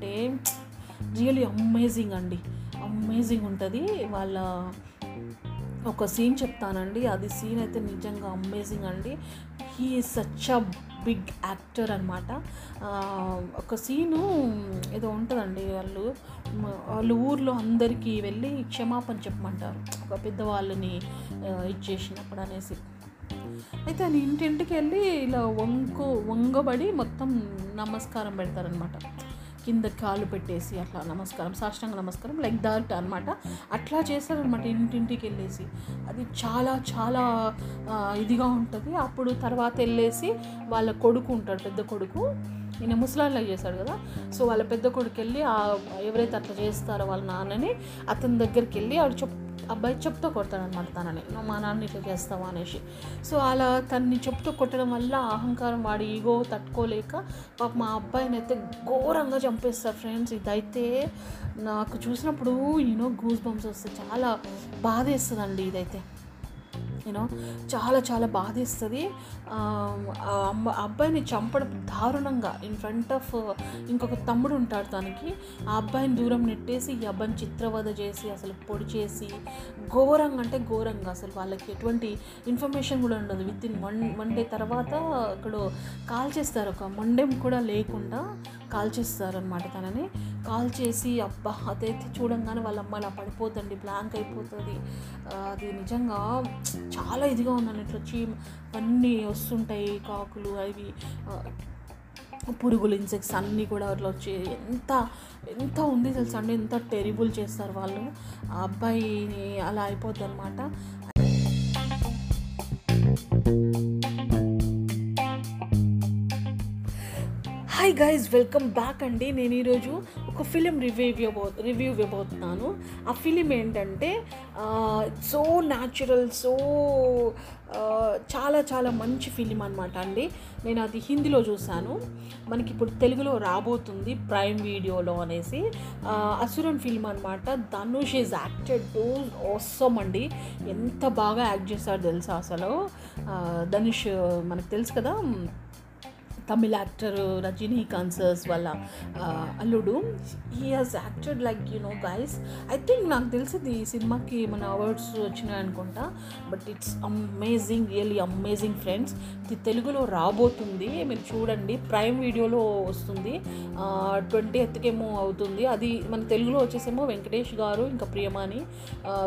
అంటే really amazing అండి. Amazing ఉంటుంది. వాళ్ళ ఒక సీన్ చెప్తానండి. అది సీన్ అయితే నిజంగా అమేజింగ్ అండి. He such a big actor అనమాట ఒక సీను ఏదో ఉంటుందండి. వాళ్ళు వాళ్ళు వాళ్ళ ఊర్లో అందరికీ వెళ్ళి క్షమాపణ చెప్పమంటారు. ఒక పెద్దవాళ్ళని ఇచ్చేసినప్పుడు అనేసి. అయితే ఆయన ఇంటింటికి వెళ్ళి ఇలా వంకు వంగబడి మొత్తం నమస్కారం పెడతారనమాట కింద కాలు పెట్టేసి అట్లా నమస్కారం సాష్టాంగ నమస్కారం లైక్ దాట్ అనమాట అట్లా చేస్తారనమాట ఇంటింటికి వెళ్ళేసి. అది చాలా చాలా ఇదిగా ఉంటుంది. అప్పుడు తర్వాత వెళ్ళేసి వాళ్ళ కొడుకు ఉంటాడు పెద్ద కొడుకు. ఈయన ముసలాళ్ళకి చేశాడు కదా. సో వాళ్ళ పెద్ద కొడుకు వెళ్ళి ఎవరైతే అట్లా చేస్తారో వాళ్ళ నాన్నని అతని దగ్గరికి వెళ్ళి ఆడు చెప్ అబ్బాయి చెప్తూ కొడతాడనమాట తనని నువ్వు మా నాన్న ఇట్లా చేస్తావా? అనేసి. సో అలా తన్ని చెప్తూ కొట్టడం వల్ల అహంకారం వాడి ఈగో తట్టుకోలేక పాప మా అబ్బాయిని అయితే ఘోరంగా చంపేస్తారు ఫ్రెండ్స్. ఇదైతే నాకు చూసినప్పుడు యూనో గూస్ బంప్స్ వస్తాయి. చాలా బాధేస్తుందండి ఇదైతే. యూనో చాలా చాలా బాధేస్తుంది. ఆ అమ్మ అబ్బాయిని చంపడం దారుణంగా ఇన్ ఫ్రంట్ ఆఫ్ ఇంకొక తమ్ముడు ఉంటాడు తనకి. ఆ అబ్బాయిని దూరం నెట్టేసి ఈ అబ్బాయిని చిత్రవద చేసి అసలు పొడి చేసి ఘోరంగా అంటే ఘోరంగా అసలు వాళ్ళకి ఎటువంటి ఇన్ఫర్మేషన్ కూడా ఉండదు. Within one one day తర్వాత ఇక్కడ కాల్ చేస్తారు. ఒక మొండెం కూడా లేకుండా కాల్ చేస్తారనమాట తనని. కాల్ చేసి అబ్బా అదైతే చూడంగానే వాళ్ళ అమ్మ అలా పడిపోతుంది బ్లాంక్ అయిపోతుంది. అది నిజంగా చాలా ఇదిగా ఉందని ఇట్లా వచ్చి అన్నీ వస్తుంటాయి కాకులు అవి పురుగులు ఇన్సెక్ట్స్ అన్నీ కూడా అట్లా వచ్చి ఎంత ఎంత ఉంది తెలుసా అండి? ఎంత టెరిబుల్ చేస్తారు వాళ్ళు. ఆ అబ్బాయిని అలా అయిపోద్ది అనమాట హాయ్ గైజ్ వెల్కమ్ బ్యాక్ అండి. నేను ఈరోజు ఒక ఫిలిం రివ్యూ ఇవ్వబో రివ్యూ ఇవ్వబోతున్నాను. ఆ ఫిలిం ఏంటంటే సో న్యాచురల్ సో చాలా చాలా మంచి ఫిలిం అనమాట అండి. నేను అది హిందీలో చూశాను. మనకి ఇప్పుడు తెలుగులో రాబోతుంది ప్రైమ్ వీడియోలో అనేసి. అసురన్ ఫిలిం అనమాట Dhanush is acted too awesome అండి. ఎంత బాగా యాక్ట్ చేశాడు తెలుసా అసలు? ధనుష్ మనకు తెలుసు కదా? తమిళ యాక్టర్ రజనీకాంత్ సర్స్ వాళ్ళ అల్లుడు. He has acted like you know guys I think నాకు తెలిసింది ఈ సినిమాకి మన అవార్డ్స్ వచ్చినాయి అనుకుంటా. But it's amazing really amazing friends ఇది తెలుగులో రాబోతుంది. మీరు చూడండి. ప్రైమ్ వీడియోలో వస్తుంది. ట్వంటీ ఎత్కేమో అవుతుంది. అది మన తెలుగులో వచ్చేసేమో వెంకటేష్ గారు ఇంకా ప్రియమాని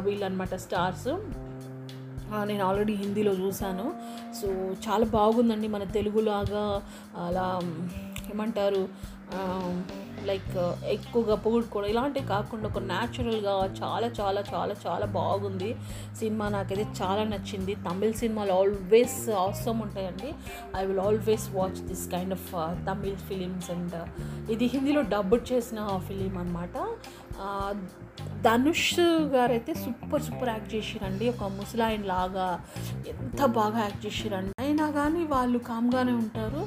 వీళ్ళనమాట స్టార్స్ నేను ఆల్రెడీ హిందీలో చూశాను. సో చాలా బాగుందండి మన తెలుగులాగా అలా ఏమంటారు లైక్ ఎక్కువగా పొగుడుకోవడం ఇలాంటివి కాకుండా ఒక న్యాచురల్గా చాలా చాలా చాలా చాలా బాగుంది. సినిమా నాకైతే చాలా నచ్చింది. తమిళ్ సినిమాలు ఆల్వేస్ అవసరం ఉంటాయండి. I will always watch this kind of Tamil films and ఇది హిందీలో డబ్బు చేసిన ఫిలిం అనమాట ధనుష్ గారు అయితే సూపర్ సూపర్ యాక్ట్ చేసిరండి. ఒక ముసలాయన్ లాగా ఎంత బాగా యాక్ట్ చేసిరండి అయినా కానీ వాళ్ళు కామ్గానే ఉంటారు.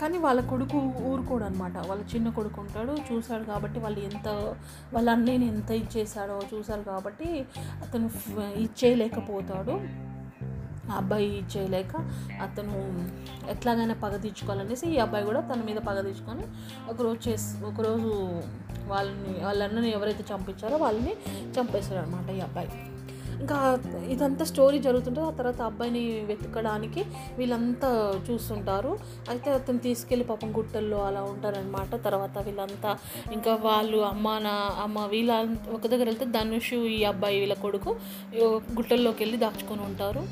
కానీ వాళ్ళ కొడుకు ఊరుకోడు అనమాట వాళ్ళ చిన్న కొడుకు ఉంటాడు చూశాడు కాబట్టి వాళ్ళు ఎంత వాళ్ళ అన్నయ్యని ఎంత ఇచ్చేసాడో చూశారు కాబట్టి అతను ఇచ్చేయలేకపోతాడు. ఆ అబ్బాయి చేయలేక అతను ఎట్లాగైనా పగ తీర్చుకోవాలనేసి ఈ అబ్బాయి కూడా తన మీద పగ తీర్చుకొని ఒకరోజు చేసి ఒకరోజు వాళ్ళని వాళ్ళ అన్నని ఎవరైతే చంపించారో వాళ్ళని చంపేశారు అనమాట ఈ అబ్బాయి. ఇంకా ఇదంతా స్టోరీ జరుగుతుంటే ఆ తర్వాత అబ్బాయిని వెతకడానికి వీళ్ళంతా చూస్తుంటారు. అయితే అతను తీసుకెళ్ళి పాపం గుట్టల్లో అలా ఉంటారనమాట తర్వాత వీళ్ళంతా ఇంకా వాళ్ళు అమ్మ నా అమ్మ వీళ్ళ ఒక దగ్గర వెళ్తే ధనుష్ ఈ అబ్బాయి వీళ్ళ కొడుకు గుట్టల్లోకి వెళ్ళి దాచుకొని ఉంటారు.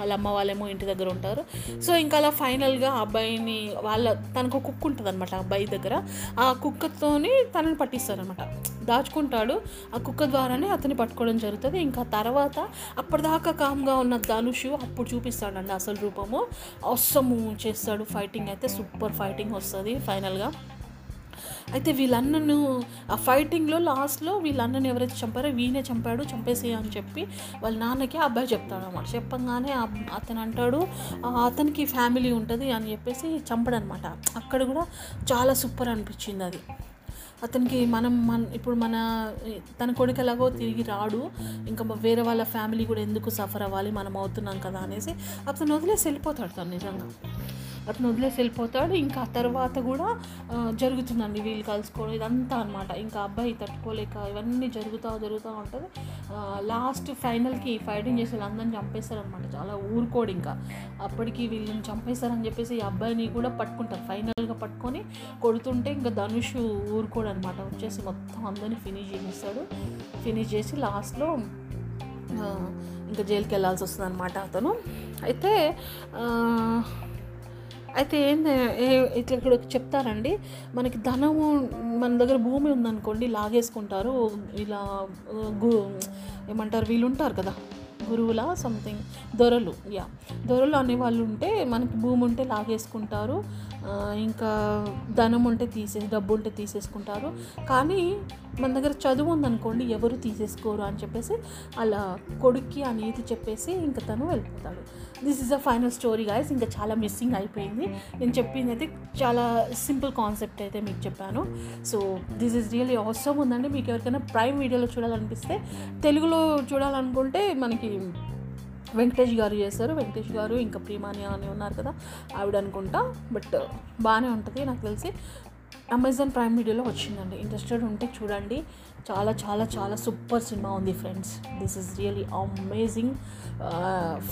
వాళ్ళ అమ్మ వాళ్ళేమో ఇంటి దగ్గర ఉంటారు. సో ఇంకా అలా ఫైనల్గా అబ్బాయిని వాళ్ళ తనకు కుక్ ఉంటుంది అనమాట అబ్బాయి దగ్గర. ఆ కుక్కతోని తనని పట్టిస్తారనమాట దాచుకుంటాడు. ఆ కుక్క ద్వారానే అతన్ని పట్టుకోవడం జరుగుతుంది. ఇంకా తర్వాత అప్పటిదాకా కామ్గా ఉన్న ధనుష్ అప్పుడు చూపిస్తాడండి అసలు రూపము. అవసరము చేస్తాడు. ఫైటింగ్ అయితే సూపర్ ఫైటింగ్ వస్తుంది ఫైనల్గా అయితే వీళ్ళన్నను ఆ ఫైటింగ్లో లాస్ట్లో వీళ్ళన్నను ఎవరైతే చంపారో వీనే చంపాడు చంపేసి అని చెప్పి వాళ్ళ నాన్నకి ఆ అబ్బాయి చెప్తాడు అనమాట చెప్పంగానే అతను అంటాడు అతనికి ఫ్యామిలీ ఉంటుంది అని చెప్పేసి చంపడనమాట అక్కడ కూడా చాలా సూపర్ అనిపించింది అది. అతనికి మనం మన ఇప్పుడు మన తన కొడుకు ఎలాగో తిరిగి రాడు. ఇంకా వేరే వాళ్ళ ఫ్యామిలీ కూడా ఎందుకు సఫర్ అవ్వాలి? మనం అవుతున్నాం కదా అనేసి అతను వదిలేసి వెళ్ళిపోతాడు తను నిజంగా. అతను వదిలేసి వెళ్ళిపోతాడు. ఇంకా ఆ తర్వాత కూడా జరుగుతుందండి వీళ్ళు కలుసుకోవడం. ఇదంతా అనమాట ఇంకా అబ్బాయి తట్టుకోలేక ఇవన్నీ జరుగుతూ జరుగుతూ ఉంటుంది. లాస్ట్ ఫైనల్కి ఫైటింగ్ చేసి వాళ్ళందరిని చంపేస్తారనమాట చాలా ఊరుకోడు ఇంకా. అప్పటికి వీళ్ళని చంపేస్తారని చెప్పేసి ఈ అబ్బాయిని కూడా పట్టుకుంటారు. ఫైనల్గా పట్టుకొని కొడుతుంటే ఇంకా ధనుష్ ఊరుకోడు అనమాట వచ్చేసి మొత్తం అందరినీ ఫినిష్ చేసేస్తాడు. ఫినిష్ చేసి లాస్ట్లో ఇంకా జైలుకి వెళ్ళాల్సి వస్తుంది అనమాట అతను. అయితే అయితే ఏంది ఏ- ఇట్లా ఇక్కడ చెప్తారండి మనకి ధనము మన దగ్గర భూమి ఉందనుకోండి లాగేసుకుంటారు ఇలా గు ఏమంటారు వీళ్ళు ఉంటారు కదా గురువుల సంథింగ్ దొరలు యా దొరలు అనే వాళ్ళు ఉంటే మనకి భూమి ఉంటే లాగేసుకుంటారు ఇంకా ధనం ఉంటే తీసే డబ్బు ఉంటే తీసేసుకుంటారు. కానీ మన దగ్గర చదువు ఉందనుకోండి ఎవరు తీసేసుకోరు అని చెప్పేసి అలా కొడుక్కి ఆ నీతి చెప్పేసి ఇంకా తను వెళ్ళిపోతాడు. This is a final story guys ఇంకా చాలా మిస్సింగ్ అయిపోయింది. నేను చెప్పింది అయితే చాలా సింపుల్ కాన్సెప్ట్ అయితే మీకు చెప్పాను. సో దిస్ ఈజ్ రియల్లీ అవసరం ఉందండి. మీకు ఎవరికైనా ప్రైమ్ వీడియోలో చూడాలనిపిస్తే తెలుగులో చూడాలనుకుంటే మనకి వెంకటేష్ గారు చేశారు. వెంకటేష్ గారు ఇంకా ప్రియమాని అని ఉన్నారు కదా ఆవిడ అనుకుంటా. బట్ బాగానే ఉంటుంది నాకు తెలిసి. అమెజాన్ ప్రైమ్ వీడియోలో వచ్చిందండి. ఇంట్రెస్టెడ్ ఉంటే చూడండి. చాలా చాలా చాలా సూపర్ సినిమా ఉంది friends. This is really amazing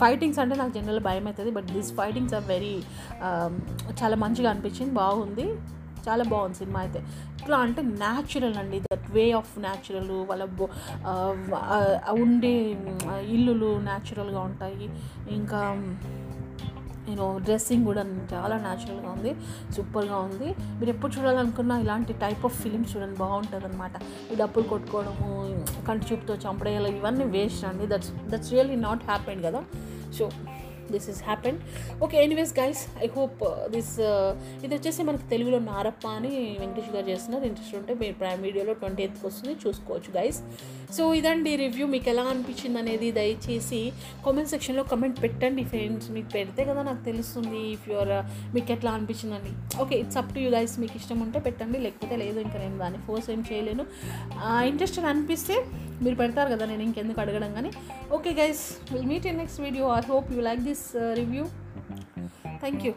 fightings అంటే నాకు జనరల్ భయం అవుతుంది but this fightings are very చాలా మంచిగా అనిపించింది. బాగుంది. చాలా బాగుంది సినిమా అయితే. ఇట్లా అంటే న్యాచురల్ అండి దట్ వే ఆఫ్ న్యాచురల్ వాళ్ళ ఉండే ఇల్లులు న్యాచురల్గా ఉంటాయి. ఇంకా నేను డ్రెస్సింగ్ కూడా చాలా న్యాచురల్గా ఉంది సూపర్గా ఉంది. మీరు ఎప్పుడు చూడాలనుకున్నా ఇలాంటి టైప్ ఆఫ్ ఫిలిమ్స్ చూడండి బాగుంటుంది అనమాట ఈ డప్పులు కొట్టుకోవడము కంటి చూపుతో చంపడేయాలి ఇవన్నీ వేస్ట్ అండి. That's that's really not happened కదా. So this is happened okay anyways guys I hope this ఇది వచ్చేసి మనకి తెలుగులో నారప్ప అని వెంకటేష్ గారు చేస్తున్నారు. ఇంట్రెస్ట్ ఉంటే మీరు ప్రైమ్ వీడియోలో ట్వంటీ ఎయిత్కి వస్తుంది చూసుకోవచ్చు గైస్ సో ఇదండి రివ్యూ మీకు ఎలా అనిపించింది అనేది దయచేసి కామెంట్ సెక్షన్లో కమెంట్ పెట్టండి ఫ్రెండ్స్ మీకు పెడితే కదా నాకు తెలుస్తుంది ఇఫ్ యువర్ uh, మీకు ఎట్లా అనిపించిందండి okay it's up to you guys మీకు ఇష్టం ఉంటే పెట్టండి లేకపోతే లేదు ఇంకా నేను దాన్ని ఫోర్స్ ఏం చేయలేను. ఇంట్రెస్టెడ్ అనిపిస్తే మీరు పెడతారు కదా నేను ఇంకెందుకు అడగడం కానీ. Okay guys will meet in next video I hope you like this review thank you